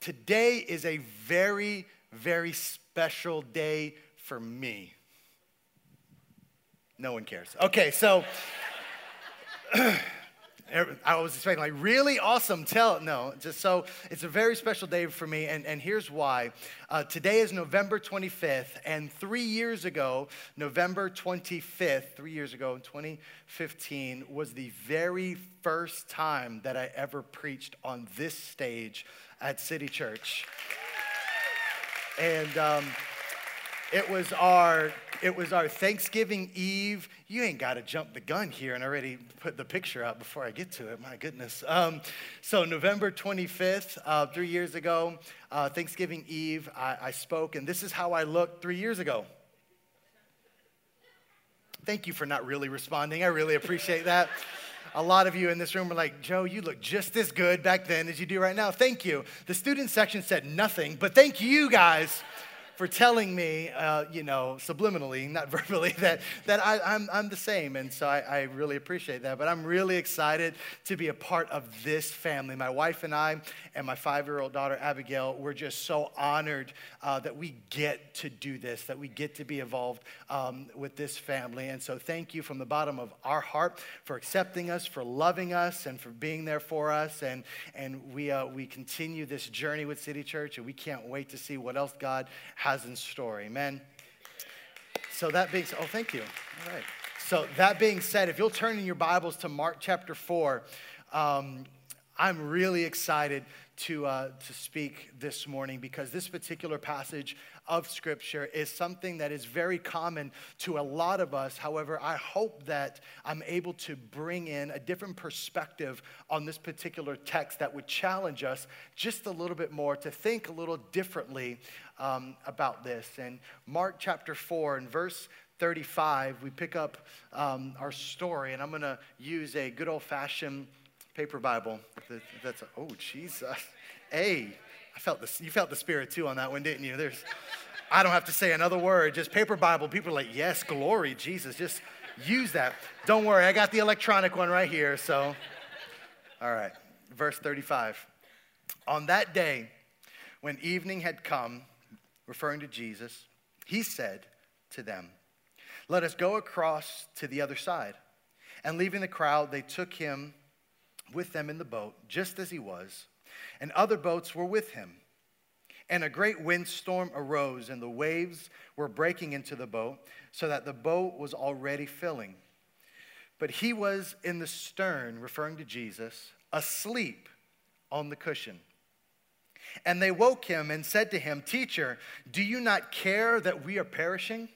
today is a very, very special day for me. No one cares. Okay, so I was expecting like really awesome. Tell no, just so it's a very special day for me, and, and here's why. Uh, today is November 25th, and three years ago, November 25th, three years ago in 2015, was the very first time that I ever preached on this stage at City Church, and. Um, it was our it was our Thanksgiving Eve. You ain't got to jump the gun here and already put the picture up before I get to it. My goodness. Um, so November 25th, uh, three years ago, uh, Thanksgiving Eve, I, I spoke, and this is how I looked three years ago. Thank you for not really responding. I really appreciate that. A lot of you in this room are like, Joe, you look just as good back then as you do right now. Thank you. The student section said nothing, but thank you guys for telling me, uh, you know, subliminally, not verbally, that, that I, am I'm, I'm the same. And so I, I really appreciate that. But I'm really excited to be a part of this family. My wife and I, and my five year old daughter, Abigail, we're just so honored uh, that we get to do this, that we get to be involved um, with this family. And so thank you from the bottom of our heart for accepting us, for loving us, and for being there for us. And, and we, uh, we continue this journey with City Church, and we can't wait to see what else God has has in store. Amen. So that being oh, thank you. All right. So that being said, if you'll turn in your Bibles to Mark chapter four, um, I'm really excited to, uh, to speak this morning because this particular passage of Scripture is something that is very common to a lot of us. However, I hope that I'm able to bring in a different perspective on this particular text that would challenge us just a little bit more to think a little differently um, about this. And Mark chapter 4 and verse 35, we pick up um, our story, and I'm going to use a good old fashioned paper Bible. That's a, oh Jesus, hey, I felt this. You felt the spirit too on that one, didn't you? There's, I don't have to say another word. Just paper Bible. People are like, yes, glory, Jesus. Just use that. Don't worry, I got the electronic one right here. So, all right, verse 35. On that day, when evening had come, referring to Jesus, he said to them, Let us go across to the other side. And leaving the crowd, they took him with them in the boat, just as he was, and other boats were with him. And a great windstorm arose, and the waves were breaking into the boat, so that the boat was already filling. But he was in the stern, referring to Jesus, asleep on the cushion. And they woke him and said to him, Teacher, do you not care that we are perishing?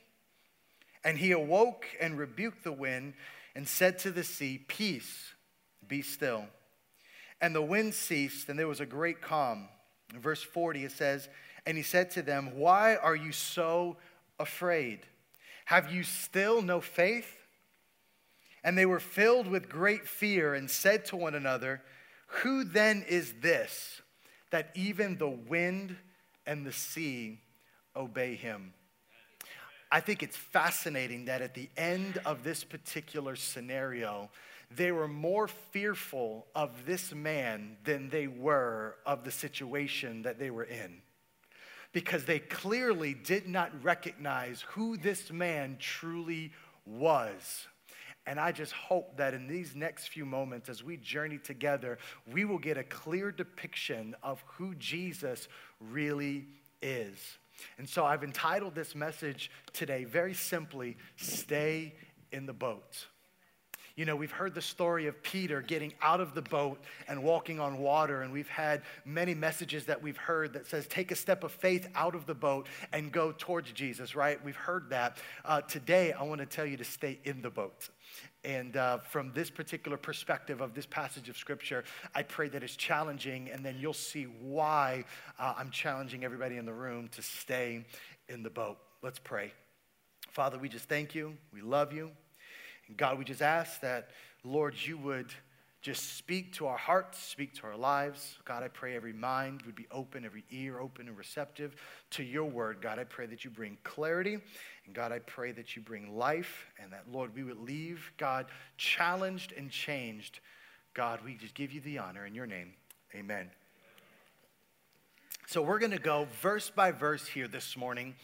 And he awoke and rebuked the wind and said to the sea, Peace be still. And the wind ceased, and there was a great calm. In verse 40, it says, And he said to them, Why are you so afraid? Have you still no faith? And they were filled with great fear and said to one another, Who then is this that even the wind and the sea obey him? I think it's fascinating that at the end of this particular scenario, they were more fearful of this man than they were of the situation that they were in. Because they clearly did not recognize who this man truly was. And I just hope that in these next few moments, as we journey together, we will get a clear depiction of who Jesus really is. And so I've entitled this message today very simply Stay in the Boat. You know, we've heard the story of Peter getting out of the boat and walking on water, and we've had many messages that we've heard that says, take a step of faith out of the boat and go towards Jesus, right? We've heard that. Uh, today, I want to tell you to stay in the boat. And uh, from this particular perspective of this passage of Scripture, I pray that it's challenging, and then you'll see why uh, I'm challenging everybody in the room to stay in the boat. Let's pray. Father, we just thank you. We love you. And God, we just ask that, Lord, you would just speak to our hearts, speak to our lives. God, I pray every mind would be open, every ear open and receptive to your word. God, I pray that you bring clarity. And God, I pray that you bring life and that, Lord, we would leave, God, challenged and changed. God, we just give you the honor in your name. Amen. So we're going to go verse by verse here this morning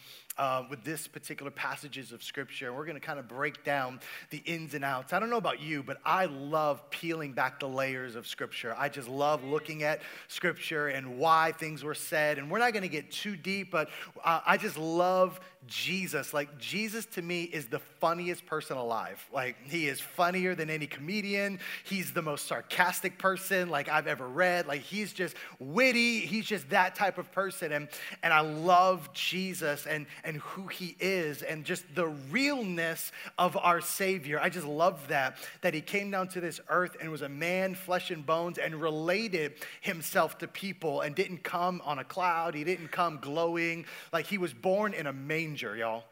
uh, with this particular passages of scripture. And We're going to kind of break down the ins and outs. I don't know about you, but I love peeling back the layers of scripture. I just love looking at scripture and why things were said. And we're not going to get too deep, but uh, I just love Jesus. Like, Jesus to me is the funniest person alive. Like, he is funnier than any comedian. He's the most sarcastic person like I've ever read. Like, he's just witty. He's just that type of person. And, and I love Jesus and, and who he is and just the realness of our Savior. I just love that, that he came down to this earth and was a man, flesh and bones, and related himself to people and didn't come on a cloud. He didn't come glowing. Like, he was born in a manger, y'all.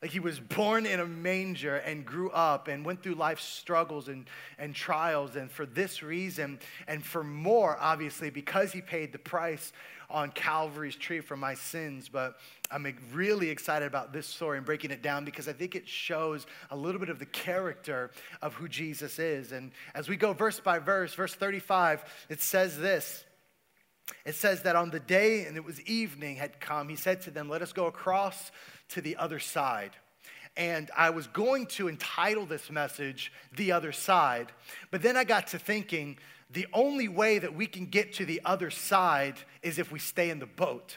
Like he was born in a manger and grew up and went through life's struggles and, and trials. And for this reason, and for more, obviously, because he paid the price on Calvary's tree for my sins. But I'm really excited about this story and breaking it down because I think it shows a little bit of the character of who Jesus is. And as we go verse by verse, verse 35, it says this. It says that on the day, and it was evening, had come, he said to them, Let us go across to the other side. And I was going to entitle this message, The Other Side, but then I got to thinking, the only way that we can get to the other side is if we stay in the boat.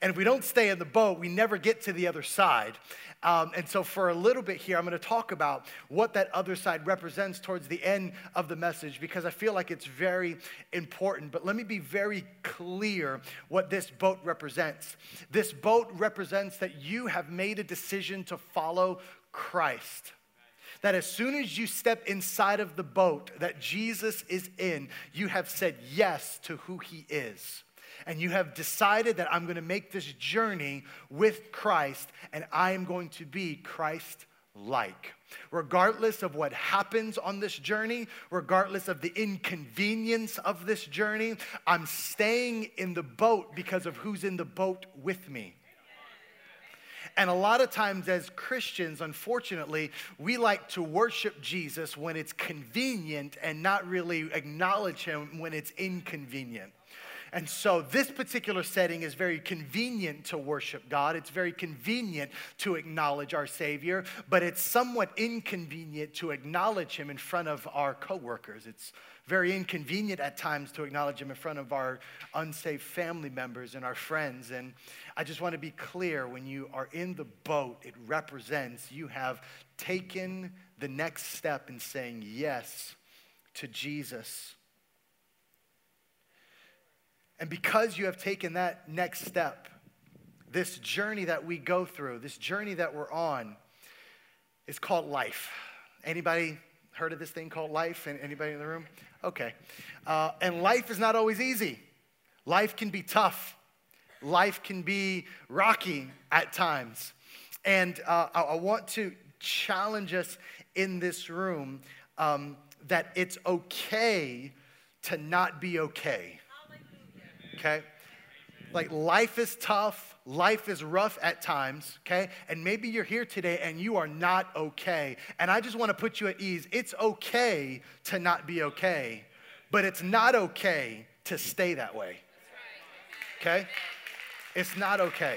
And if we don't stay in the boat, we never get to the other side. Um, and so, for a little bit here, I'm going to talk about what that other side represents towards the end of the message because I feel like it's very important. But let me be very clear what this boat represents. This boat represents that you have made a decision to follow Christ that as soon as you step inside of the boat that Jesus is in, you have said yes to who he is and you have decided that I'm going to make this journey with Christ and I am going to be Christ like. Regardless of what happens on this journey, regardless of the inconvenience of this journey, I'm staying in the boat because of who's in the boat with me. And a lot of times, as Christians, unfortunately, we like to worship Jesus when it's convenient and not really acknowledge him when it's inconvenient. And so, this particular setting is very convenient to worship God. It's very convenient to acknowledge our Savior, but it's somewhat inconvenient to acknowledge Him in front of our coworkers. It's very inconvenient at times to acknowledge Him in front of our unsaved family members and our friends. And I just want to be clear when you are in the boat, it represents you have taken the next step in saying yes to Jesus. And because you have taken that next step, this journey that we go through, this journey that we're on, is called life. Anybody heard of this thing called life? Anybody in the room? Okay. Uh, and life is not always easy. Life can be tough. Life can be rocky at times. And uh, I, I, want to challenge us in this room um, that it's okay to not be okay okay? Like life is tough, life is rough at times, okay? And maybe you're here today and you are not okay. And I just want to put you at ease. It's okay to not be okay, but it's not okay to stay that way. Okay? It's not okay.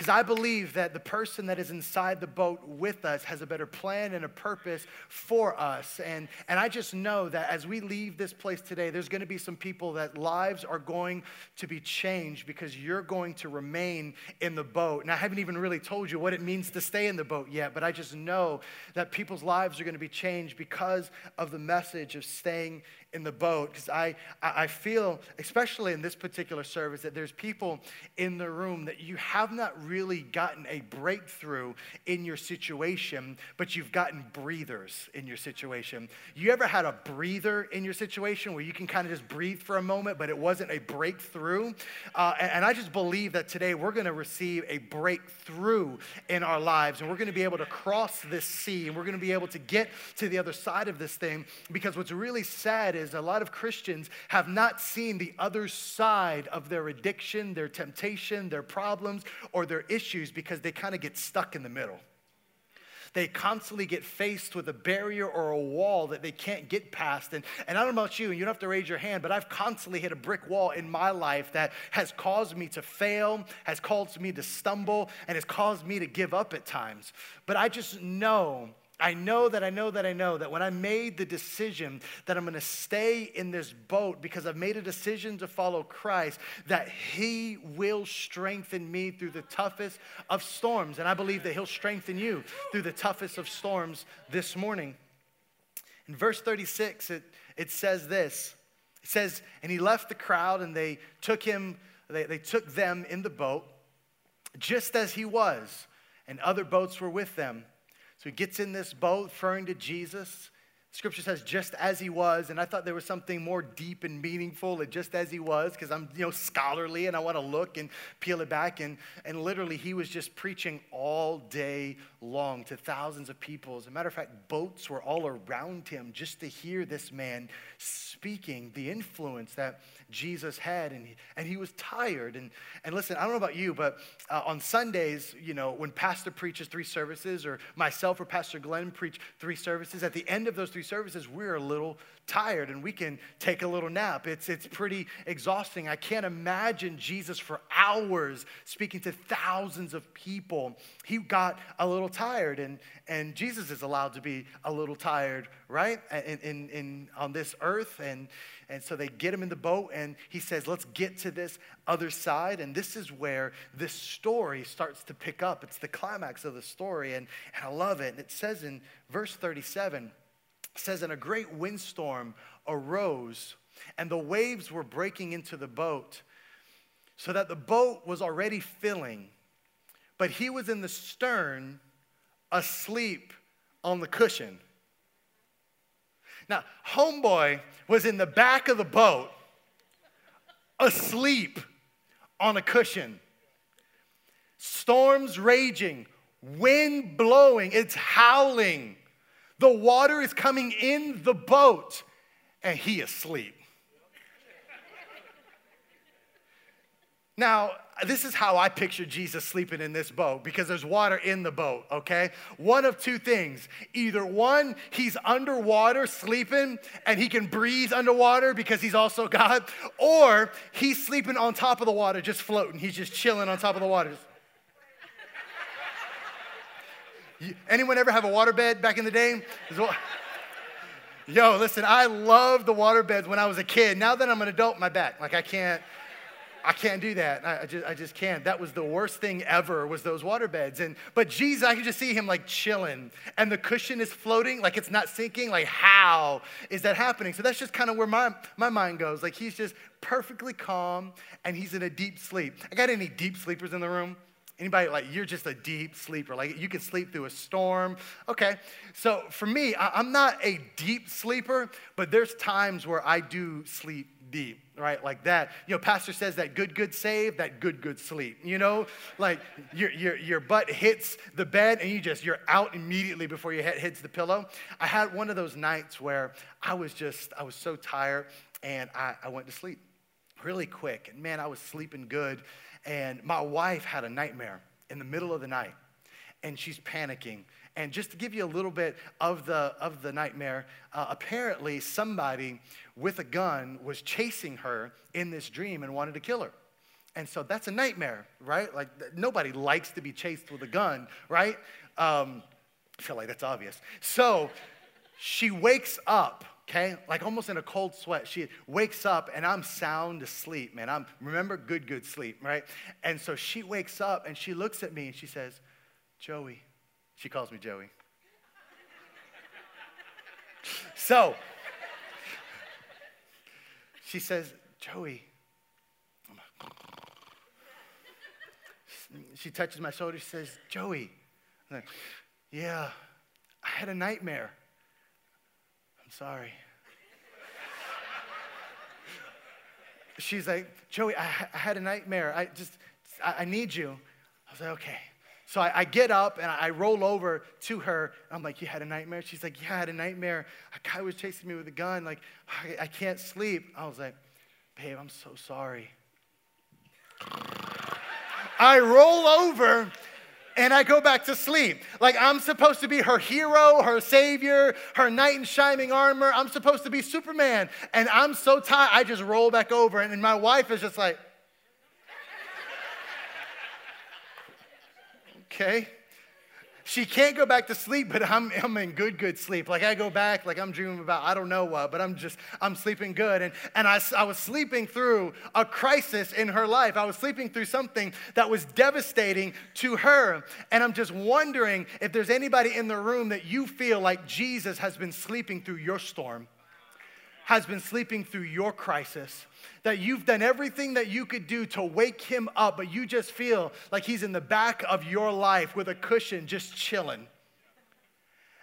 Because I believe that the person that is inside the boat with us has a better plan and a purpose for us. And, and I just know that as we leave this place today, there's going to be some people that lives are going to be changed because you're going to remain in the boat. And I haven't even really told you what it means to stay in the boat yet, but I just know that people's lives are going to be changed because of the message of staying in the boat because I, I feel, especially in this particular service, that there's people in the room that you have not really gotten a breakthrough in your situation, but you've gotten breathers in your situation. You ever had a breather in your situation where you can kind of just breathe for a moment, but it wasn't a breakthrough? Uh, and, and I just believe that today we're going to receive a breakthrough in our lives and we're going to be able to cross this sea and we're going to be able to get to the other side of this thing because what's really sad is a lot of Christians have not seen the other side of their addiction, their temptation, their problems, or their issues because they kind of get stuck in the middle. They constantly get faced with a barrier or a wall that they can't get past. And, and I don't know about you, and you don't have to raise your hand, but I've constantly hit a brick wall in my life that has caused me to fail, has caused me to stumble, and has caused me to give up at times. But I just know I know that I know that I know that when I made the decision that I'm going to stay in this boat because I've made a decision to follow Christ, that He will strengthen me through the toughest of storms. And I believe that He'll strengthen you through the toughest of storms this morning. In verse 36, it, it says this it says, And He left the crowd, and they took him, they, they took them in the boat, just as He was, and other boats were with them. So he gets in this boat, referring to Jesus. Scripture says, just as he was. And I thought there was something more deep and meaningful and just as he was, because I'm, you know, scholarly and I want to look and peel it back. And, and literally, he was just preaching all day long to thousands of people. As a matter of fact, boats were all around him just to hear this man speaking the influence that Jesus had. And he, and he was tired. And, and listen, I don't know about you, but uh, on Sundays, you know, when Pastor preaches three services, or myself or Pastor Glenn preach three services, at the end of those three services, we're a little tired and we can take a little nap. It's, it's pretty exhausting. I can't imagine Jesus for hours speaking to thousands of people. He got a little tired, and, and Jesus is allowed to be a little tired, right? In, in, in, on this earth. And, and so they get him in the boat, and he says, Let's get to this other side. And this is where this story starts to pick up. It's the climax of the story, and, and I love it. And it says in verse 37, says, And a great windstorm arose, and the waves were breaking into the boat, so that the boat was already filling. But he was in the stern, asleep on the cushion. Now, Homeboy was in the back of the boat, asleep on a cushion. Storms raging, wind blowing, it's howling. The water is coming in the boat, and he is asleep. Now, this is how I picture Jesus sleeping in this boat because there's water in the boat, okay? One of two things. Either one, he's underwater sleeping and he can breathe underwater because he's also God, or he's sleeping on top of the water, just floating. He's just chilling on top of the water. Anyone ever have a waterbed back in the day? Yo, listen, I loved the waterbeds when I was a kid. Now that I'm an adult, my back, like I can't, I can't do that. I, I, just, I just can't. That was the worst thing ever was those waterbeds. And but Jesus, I can just see him like chilling, and the cushion is floating, like it's not sinking. Like how is that happening? So that's just kind of where my my mind goes. Like he's just perfectly calm, and he's in a deep sleep. I got any deep sleepers in the room? Anybody like you're just a deep sleeper? Like you can sleep through a storm. Okay. So for me, I'm not a deep sleeper, but there's times where I do sleep deep, right? Like that. You know, pastor says that good, good save, that good, good sleep. You know, like your, your, your butt hits the bed and you just, you're out immediately before your head hits the pillow. I had one of those nights where I was just, I was so tired and I, I went to sleep really quick. And man, I was sleeping good. And my wife had a nightmare in the middle of the night, and she's panicking. And just to give you a little bit of the, of the nightmare, uh, apparently somebody with a gun was chasing her in this dream and wanted to kill her. And so that's a nightmare, right? Like nobody likes to be chased with a gun, right? Um, I feel like that's obvious. So she wakes up okay? Like almost in a cold sweat. She wakes up and I'm sound asleep, man. I'm, remember, good, good sleep, right? And so she wakes up and she looks at me and she says, Joey. She calls me Joey. so she says, Joey. She touches my shoulder. She says, Joey. I'm Like, yeah, I had a nightmare. I'm sorry. She's like, Joey, I, I, had a nightmare. I just, I, I, need you. I was like, okay. So I, I get up and I roll over to her. I'm like, you had a nightmare? She's like, yeah, I had a nightmare. A guy was chasing me with a gun. Like, I, I can't sleep. I was like, babe, I'm so sorry. I roll over and I go back to sleep. Like I'm supposed to be her hero, her savior, her knight in shining armor. I'm supposed to be Superman. And I'm so tired, I just roll back over. And, my wife is just like, okay. She can't go back to sleep, but I'm, I'm in good, good sleep. Like I go back, like I'm dreaming about I don't know what, but I'm just, I'm sleeping good. And, and I, I was sleeping through a crisis in her life. I was sleeping through something that was devastating to her. And I'm just wondering if there's anybody in the room that you feel like Jesus has been sleeping through your storm, has been sleeping through your crisis that you've done everything that you could do to wake him up, but you just feel like he's in the back of your life with a cushion just chilling.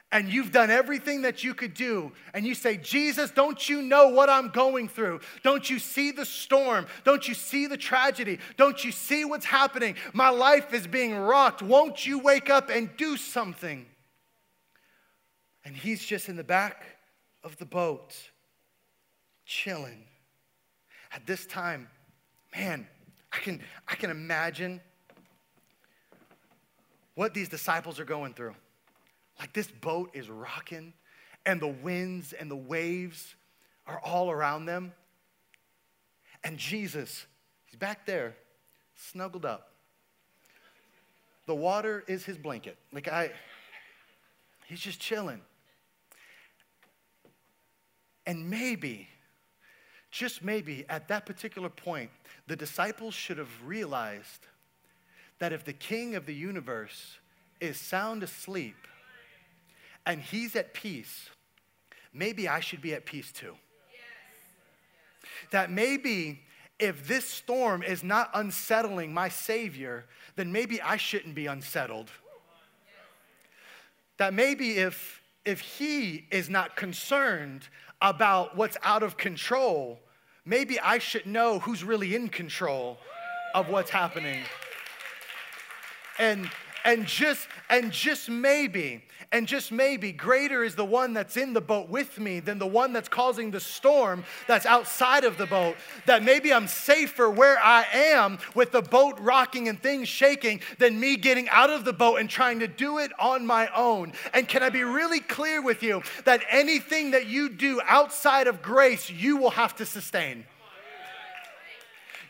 And you've done everything that you could do, and you say, Jesus, don't you know what I'm going through? Don't you see the storm? Don't you see the tragedy? Don't you see what's happening? My life is being rocked. Won't you wake up and do something? And he's just in the back of the boat, chilling at this time, man, I can, I can imagine what these disciples are going through. Like this boat is rocking, and the winds and the waves are all around them. And Jesus, he's back there, snuggled up. The water is his blanket. Like I, he's just chilling. And maybe just maybe at that particular point, the disciples should have realized that if the king of the universe is sound asleep and he's at peace, maybe I should be at peace too. That maybe if this storm is not unsettling my Savior, then maybe I shouldn't be unsettled. That maybe if, if He is not concerned about what's out of control, maybe I should know who's really in control of what's happening. And and just and just maybe and just maybe greater is the one that's in the boat with me than the one that's causing the storm that's outside of the boat that maybe i'm safer where i am with the boat rocking and things shaking than me getting out of the boat and trying to do it on my own. And can i be really clear with you that anything that you do outside of grace you will have to sustain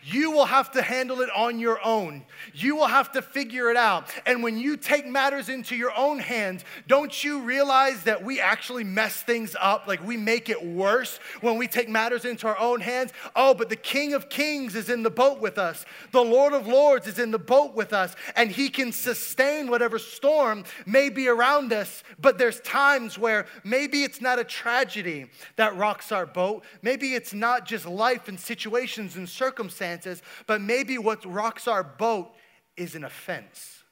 you will have to handle it on your own. You will have to figure it out. And when you take matters into your own hands, don't you realize that we actually mess things up? Like we make it worse when we take matters into our own hands? Oh, but the King of Kings is in the boat with us. The Lord of Lords is in the boat with us, and He can sustain whatever storm may be around us. But there's times where maybe it's not a tragedy that rocks our boat. Maybe it's not just life and situations and circumstances circumstances, but maybe what rocks our boat is an offense.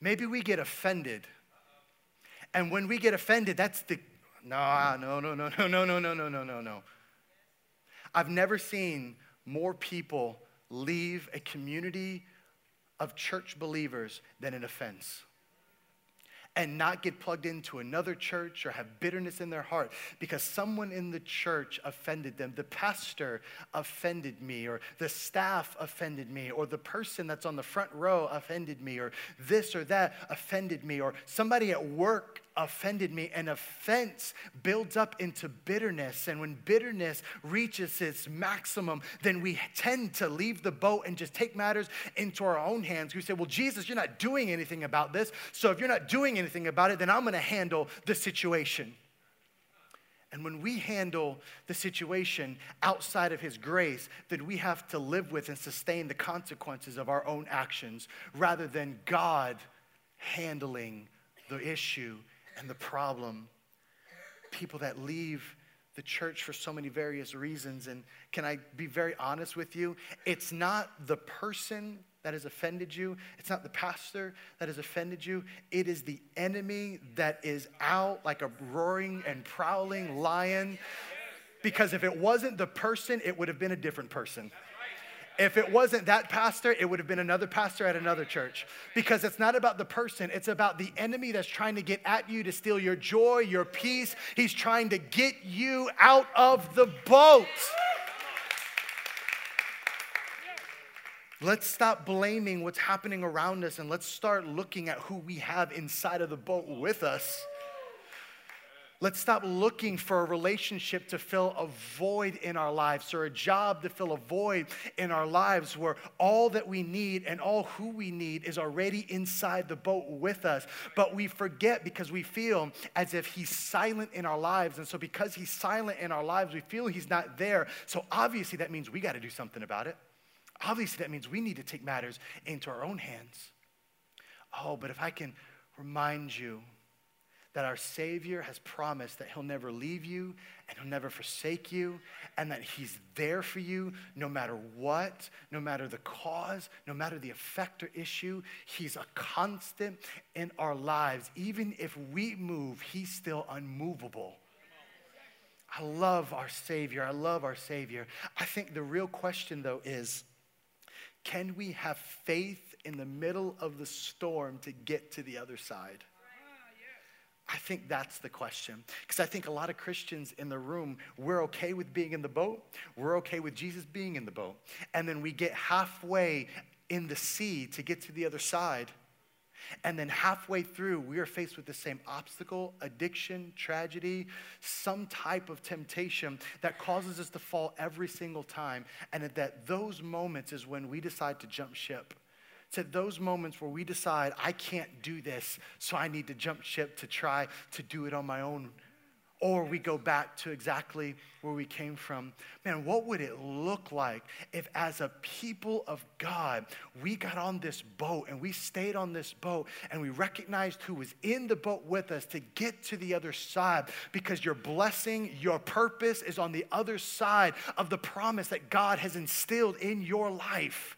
Maybe we get offended. And when we get offended, that's the no, no, no, no, no, no, no, no, no, no, no, no. I've never seen more people leave a community of church believers than an offense and not get plugged into another church or have bitterness in their heart because someone in the church offended them. The pastor offended me, or the staff offended me, or the person that's on the front row offended me, or this or that offended me, or somebody at work offended me. And offense builds up into bitterness. And when bitterness reaches its maximum, then we tend to leave the boat and just take matters into our own hands. We say, Well, Jesus, you're not doing anything about this. So if you're not doing anything about it, then I'm going to handle the situation. And when we handle the situation outside of His grace, then we have to live with and sustain the consequences of our own actions rather than God handling the issue and the problem. People that leave the church for so many various reasons. And can I be very honest with you? It's not the person that has offended you, it's not the pastor that has offended you. It is the enemy that is out like a roaring and prowling lion. Because if it wasn't the person, it would have been a different person. If it wasn't that pastor, it would have been another pastor at another church. Because it's not about the person, it's about the enemy that's trying to get at you to steal your joy, your peace. He's trying to get you out of the boat. Let's stop blaming what's happening around us and let's start looking at who we have inside of the boat with us. Let's stop looking for a relationship to fill a void in our lives or a job to fill a void in our lives where all that we need and all who we need is already inside the boat with us. But we forget because we feel as if He's silent in our lives. And so, because He's silent in our lives, we feel He's not there. So, obviously, that means we got to do something about it. Obviously, that means we need to take matters into our own hands. Oh, but if I can remind you that our Savior has promised that He'll never leave you and He'll never forsake you, and that He's there for you no matter what, no matter the cause, no matter the effect or issue. He's a constant in our lives. Even if we move, He's still unmovable. I love our Savior. I love our Savior. I think the real question, though, is can we have faith in the middle of the storm to get to the other side? I think that's the question. Because I think a lot of Christians in the room, we're okay with being in the boat. We're okay with Jesus being in the boat. And then we get halfway in the sea to get to the other side. And then halfway through, we are faced with the same obstacle, addiction, tragedy, some type of temptation that causes us to fall every single time. And that those moments is when we decide to jump ship to those moments where we decide, I can't do this, so I need to jump ship to try to do it on my own. Or we go back to exactly where we came from. Man, what would it look like if, as a people of God, we got on this boat and we stayed on this boat and we recognized who was in the boat with us to get to the other side? Because your blessing, your purpose is on the other side of the promise that God has instilled in your life.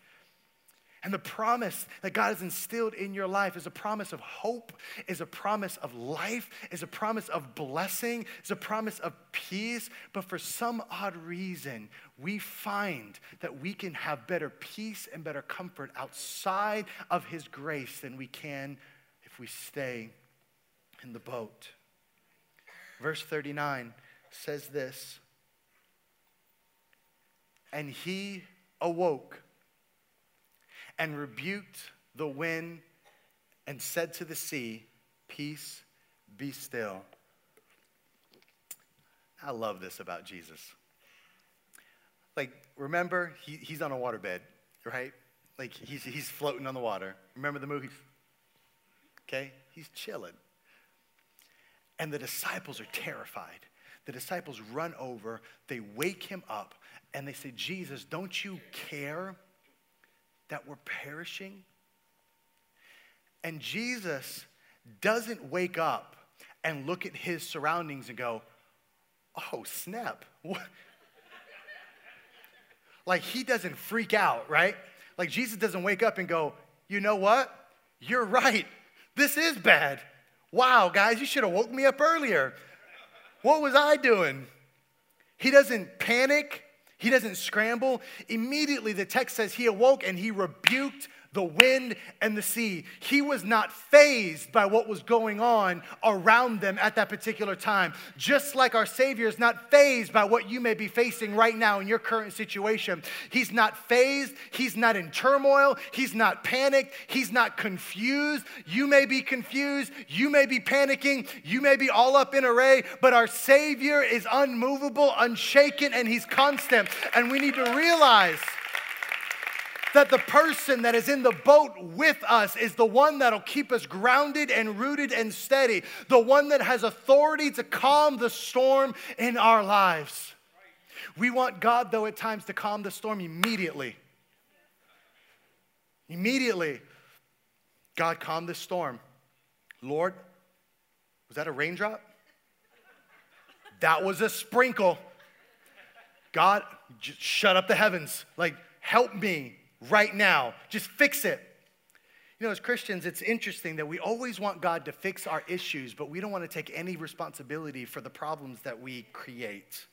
And the promise that God has instilled in your life is a promise of hope, is a promise of life, is a promise of blessing, is a promise of peace. But for some odd reason, we find that we can have better peace and better comfort outside of His grace than we can if we stay in the boat. Verse 39 says this And he awoke and rebuked the wind and said to the sea, Peace, be still. I love this about Jesus. Like, remember, he, he's on a waterbed, right? Like, he's, he's floating on the water. Remember the movie? Okay? He's chilling. And the disciples are terrified. The disciples run over, they wake him up, and they say, Jesus, don't you care that we're perishing? And Jesus doesn't wake up and look at his surroundings and go, oh, snap. like he doesn't freak out, right? Like Jesus doesn't wake up and go, you know what? You're right. This is bad. Wow, guys, you should have woke me up earlier. What was I doing? He doesn't panic. He doesn't scramble. Immediately, the text says he awoke and he rebuked the wind and the sea. He was not fazed by what was going on around them at that particular time. Just like our Savior is not fazed by what you may be facing right now in your current situation. He's not fazed. He's not in turmoil. He's not panicked. He's not confused. You may be confused. You may be panicking. You may be all up in array, but our Savior is unmovable, unshaken, and He's constant. And we need to realize that the person that is in the boat with us is the one that'll keep us grounded and rooted and steady, the one that has authority to calm the storm in our lives. We want God, though, at times to calm the storm immediately. Immediately, God calmed this storm. Lord, was that a raindrop? That was a sprinkle. God, shut up the heavens. Like, help me right now. Just fix it. You know, as Christians, it's interesting that we always want God to fix our issues, but we don't want to take any responsibility for the problems that we create.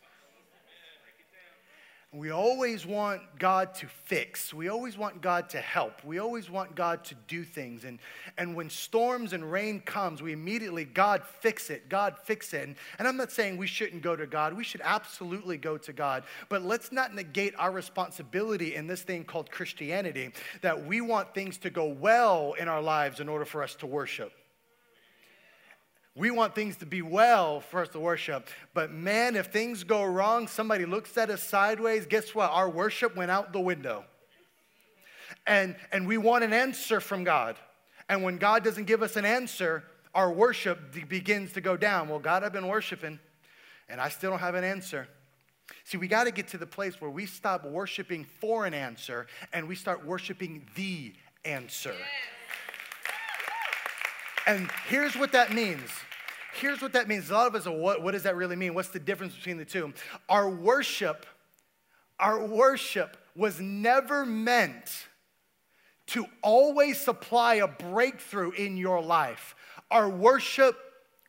We always want God to fix. We always want God to help. We always want God to do things. And, and when storms and rain comes, we immediately, God, fix it. God, fix it. And, and I'm not saying we shouldn't go to God. We should absolutely go to God. But let's not negate our responsibility in this thing called Christianity that we want things to go well in our lives in order for us to worship. We want things to be well for us to worship. But man, if things go wrong, somebody looks at us sideways, guess what? Our worship went out the window. And, and we want an answer from God. And when God doesn't give us an answer, our worship begins to go down. Well, God, I've been worshiping, and I still don't have an answer. See, we got to get to the place where we stop worshiping for an answer and we start worshiping the answer. Yeah. And here's what that means. Here's what that means. A lot of us are, what, what does that really mean? What's the difference between the two? Our worship, our worship was never meant to always supply a breakthrough in your life. Our worship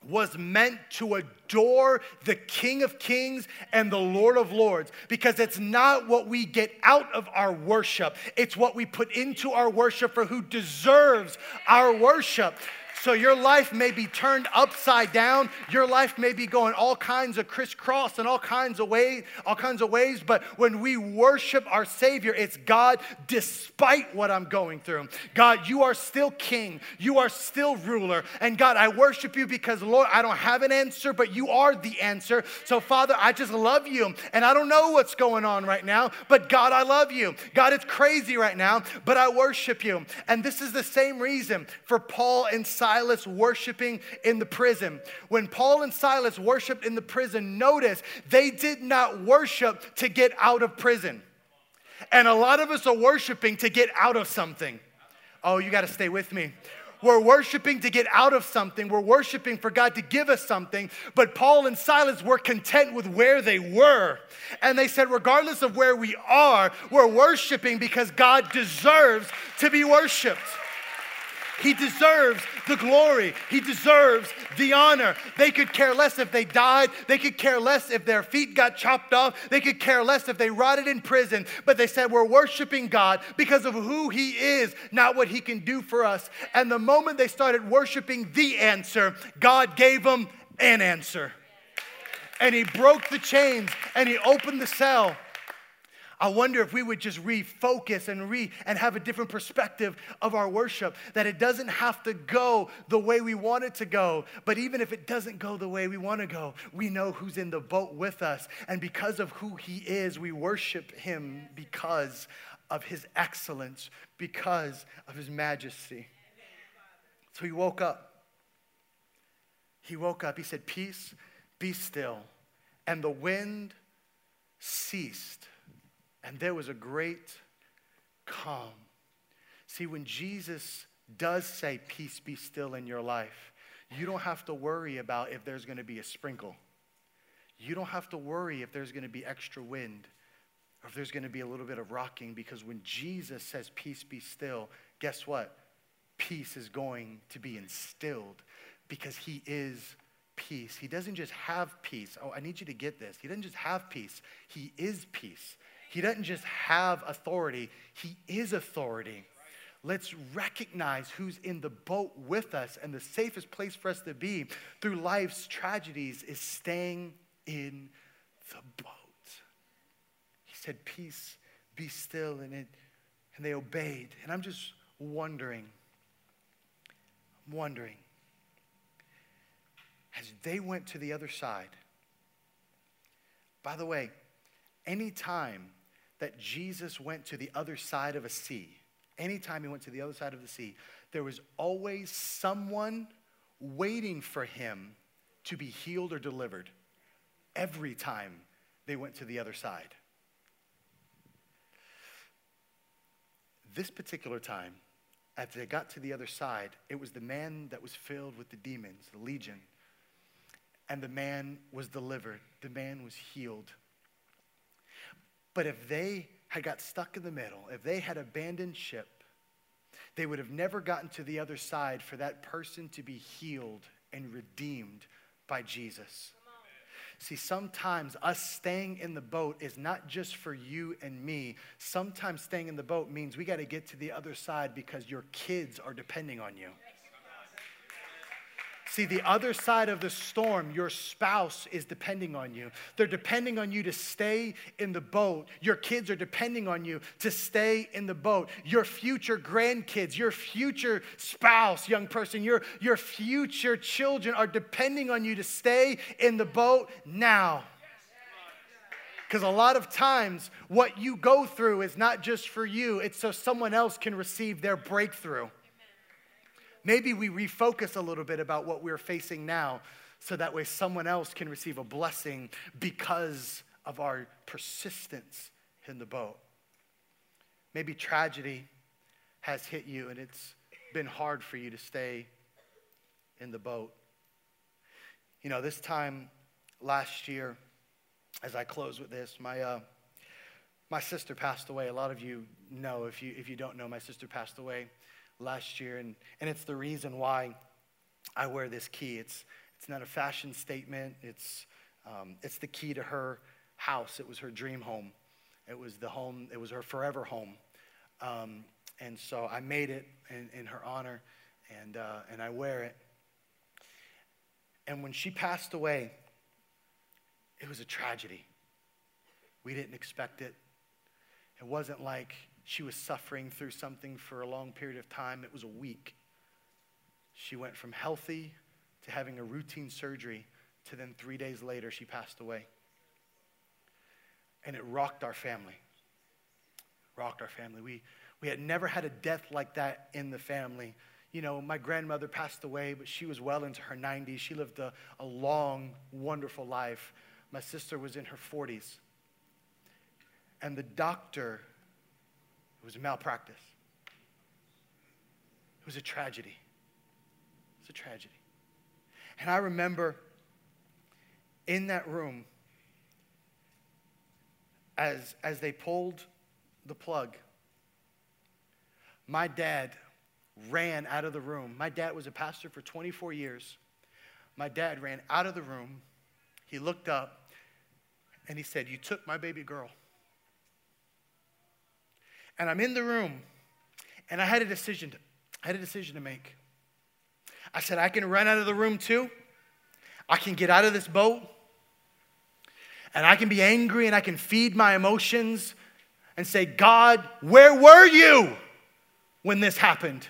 was meant to adore the King of Kings and the Lord of Lords because it's not what we get out of our worship, it's what we put into our worship for who deserves our worship. So your life may be turned upside down. Your life may be going all kinds of crisscross and all kinds of ways, all kinds of ways. But when we worship our Savior, it's God despite what I'm going through. God, you are still king. You are still ruler. And God, I worship you because Lord, I don't have an answer, but you are the answer. So Father, I just love you. And I don't know what's going on right now, but God, I love you. God, it's crazy right now, but I worship you. And this is the same reason for Paul and Silas Silas worshiping in the prison. When Paul and Silas worshiped in the prison, notice they did not worship to get out of prison. And a lot of us are worshiping to get out of something. Oh, you got to stay with me. We're worshiping to get out of something. We're worshiping for God to give us something. But Paul and Silas were content with where they were. And they said, regardless of where we are, we're worshiping because God deserves to be worshiped. He deserves the glory. He deserves the honor. They could care less if they died. They could care less if their feet got chopped off. They could care less if they rotted in prison. But they said, We're worshiping God because of who He is, not what He can do for us. And the moment they started worshiping the answer, God gave them an answer. And He broke the chains and He opened the cell I wonder if we would just refocus and re and have a different perspective of our worship that it doesn't have to go the way we want it to go, but even if it doesn't go the way we want to go, we know who's in the boat with us and because of who he is, we worship him because of his excellence, because of his majesty. So he woke up. He woke up. He said, "Peace, be still." And the wind ceased and there was a great calm. See, when Jesus does say, Peace be still in your life, you don't have to worry about if there's going to be a sprinkle. You don't have to worry if there's going to be extra wind or if there's going to be a little bit of rocking because when Jesus says, Peace be still, guess what? Peace is going to be instilled because he is peace. He doesn't just have peace. Oh, I need you to get this. He doesn't just have peace, he is peace. He doesn't just have authority, He is authority. Let's recognize who's in the boat with us. And the safest place for us to be through life's tragedies is staying in the boat. He said, Peace, be still. And, it, and they obeyed. And I'm just wondering, I'm wondering, as they went to the other side, by the way, anytime that Jesus went to the other side of a sea, anytime he went to the other side of the sea, there was always someone waiting for him to be healed or delivered every time they went to the other side. This particular time, as they got to the other side, it was the man that was filled with the demons, the legion. And the man was delivered, the man was healed. But if they had got stuck in the middle, if they had abandoned ship, they would have never gotten to the other side for that person to be healed and redeemed by Jesus. See, sometimes us staying in the boat is not just for you and me. Sometimes staying in the boat means we got to get to the other side because your kids are depending on you. See, the other side of the storm, your spouse is depending on you. They're depending on you to stay in the boat. Your kids are depending on you to stay in the boat. Your future grandkids, your future spouse, young person, your, your future children are depending on you to stay in the boat now. Because a lot of times, what you go through is not just for you, it's so someone else can receive their breakthrough. Maybe we refocus a little bit about what we're facing now so that way someone else can receive a blessing because of our persistence in the boat. Maybe tragedy has hit you and it's been hard for you to stay in the boat. You know, this time last year, as I close with this, my, uh, my sister passed away. A lot of you know, if you, if you don't know, my sister passed away last year, and, and it's the reason why I wear this key. It's, it's not a fashion statement, it's, um, it's the key to her house. It was her dream home, it was the home, it was her forever home. Um, and so I made it in, in her honor, and, uh, and I wear it. And when she passed away, it was a tragedy. We didn't expect it. It wasn't like she was suffering through something for a long period of time. It was a week. She went from healthy to having a routine surgery to then three days later, she passed away. And it rocked our family. Rocked our family. We, we had never had a death like that in the family. You know, my grandmother passed away, but she was well into her 90s. She lived a, a long, wonderful life. My sister was in her 40s. And the doctor was a malpractice. It was a tragedy. It's a tragedy. And I remember in that room, as, as they pulled the plug, my dad ran out of the room. My dad was a pastor for 24 years. My dad ran out of the room. He looked up and he said, You took my baby girl and I'm in the room, and I had a decision to, I had a decision to make. I said, I can run out of the room too. I can get out of this boat. And I can be angry and I can feed my emotions and say, God, where were you when this happened?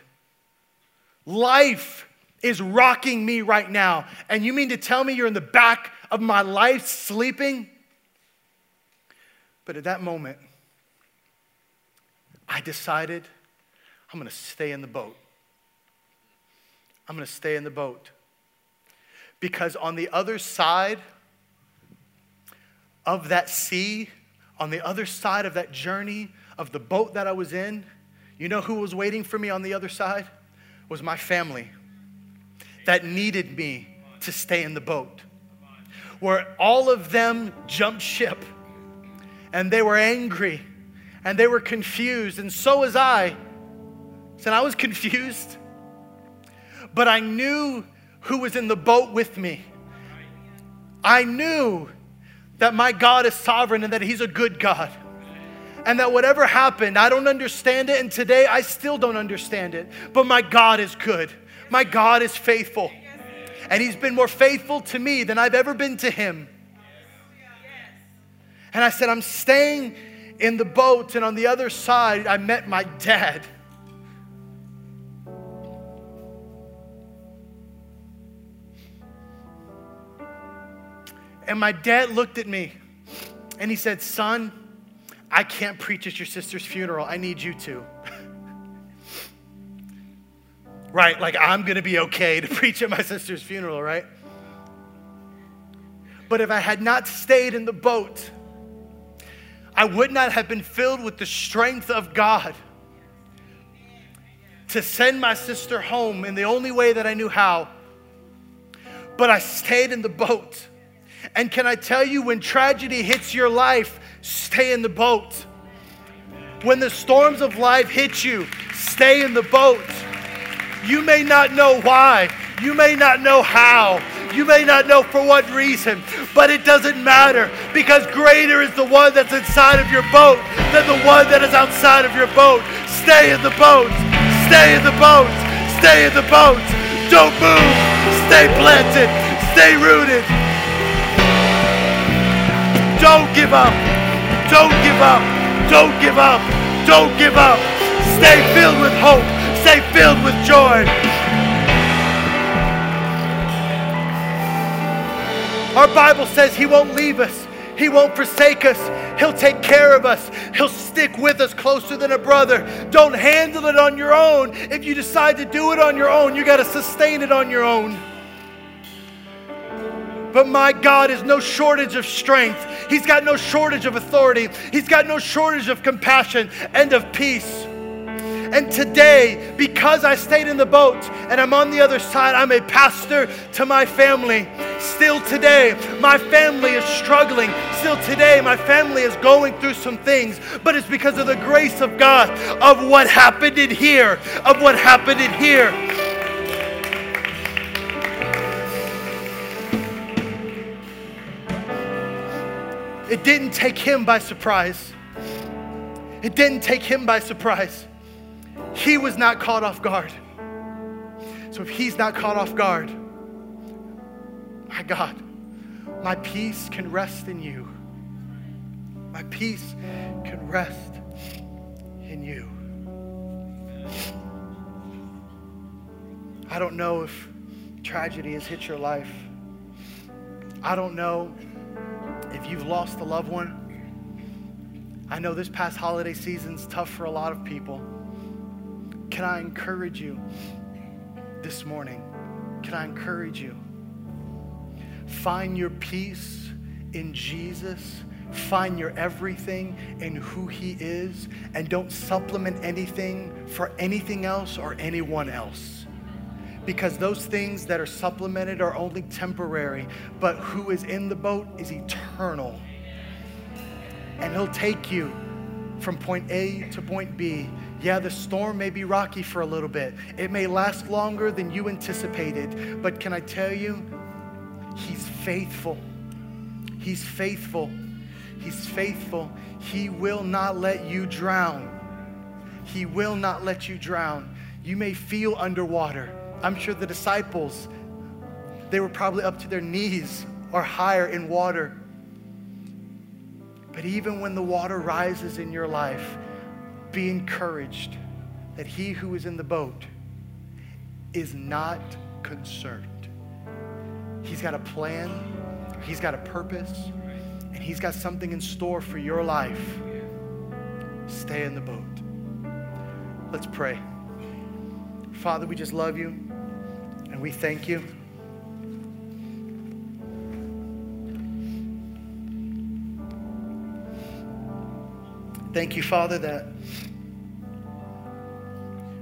Life is rocking me right now. And you mean to tell me you're in the back of my life sleeping? But at that moment, I decided I'm going to stay in the boat. I'm going to stay in the boat. Because on the other side of that sea, on the other side of that journey of the boat that I was in, you know who was waiting for me on the other side? Was my family that needed me to stay in the boat. Where all of them jumped ship and they were angry and they were confused, and so was I. Said I was confused, but I knew who was in the boat with me. I knew that my God is sovereign and that He's a good God. And that whatever happened, I don't understand it, and today I still don't understand it. But my God is good. My God is faithful. And He's been more faithful to me than I've ever been to Him. And I said, I'm staying in the boat, and on the other side, I met my dad. And my dad looked at me and he said, Son, I can't preach at your sister's funeral. I need you to. right? Like, I'm going to be okay to preach at my sister's funeral, right? But if I had not stayed in the boat, I would not have been filled with the strength of God to send my sister home in the only way that I knew how. But I stayed in the boat. And can I tell you, when tragedy hits your life, stay in the boat. When the storms of life hit you, stay in the boat. You may not know why, you may not know how, You may not know for what reason, but it doesn't matter because greater is the one that's inside of your boat than the one that is outside of your boat. Stay in the boat. Stay in the boat. Stay in the boat. Don't move. Stay planted. Stay rooted. Don't give up. Don't give up. Don't give up. Don't give up. Stay filled with hope. Stay filled with joy. Our Bible says He won't leave us. He won't forsake us. He'll take care of us. He'll stick with us closer than a brother. Don't handle it on your own. If you decide to do it on your own, you got to sustain it on your own. But my God is no shortage of strength. He's got no shortage of authority. He's got no shortage of compassion and of peace. And today, because I stayed in the boat and I'm on the other side, I'm a pastor to my family. Still today, my family is struggling. Still today, my family is going through some things, but it's because of the grace of God, of what happened in here, of what happened in here. It didn't take him by surprise. It didn't take him by surprise. He was not caught off guard. So if he's not caught off guard, my God, my peace can rest in you. My peace can rest in you. I don't know if tragedy has hit your life. I don't know if you've lost a loved one. I know this past holiday season's tough for a lot of people. Can I encourage you this morning? Can I encourage you? Find your peace in Jesus. Find your everything in who He is, and don't supplement anything for anything else or anyone else. Because those things that are supplemented are only temporary, but who is in the boat is eternal. And He'll take you from point A to point B yeah, the storm may be rocky for a little bit. It may last longer than you anticipated. But can I tell you, He's faithful. He's faithful. He's faithful. He will not let you drown. He will not let you drown. You may feel underwater. I'm sure the disciples, they were probably up to their knees or higher in water. But even when the water rises in your life, be encouraged that he who is in the boat is not concerned. He's got a plan, he's got a purpose, and he's got something in store for your life. Stay in the boat. Let's pray. Father, we just love you and we thank you. Thank you, Father, that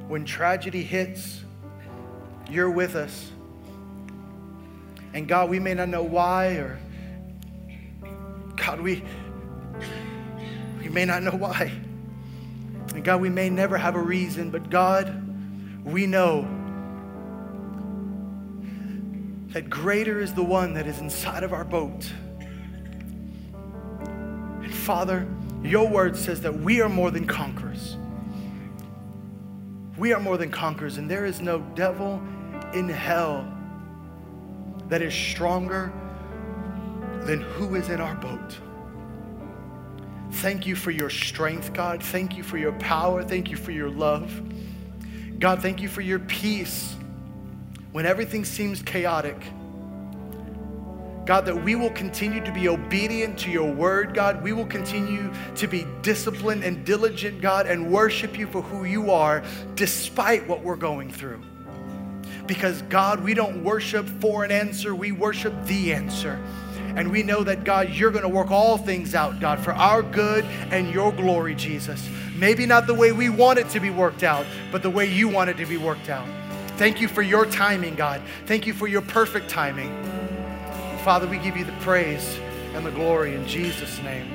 when tragedy hits, you're with us. And God, we may not know why, or God, we, we may not know why. And God, we may never have a reason, but God, we know that greater is the one that is inside of our boat. And Father, your word says that we are more than conquerors. We are more than conquerors, and there is no devil in hell that is stronger than who is in our boat. Thank you for your strength, God. Thank you for your power. Thank you for your love. God, thank you for your peace when everything seems chaotic. God, that we will continue to be obedient to your word, God. We will continue to be disciplined and diligent, God, and worship you for who you are despite what we're going through. Because, God, we don't worship for an answer, we worship the answer. And we know that, God, you're going to work all things out, God, for our good and your glory, Jesus. Maybe not the way we want it to be worked out, but the way you want it to be worked out. Thank you for your timing, God. Thank you for your perfect timing. Father, we give you the praise and the glory in Jesus' name.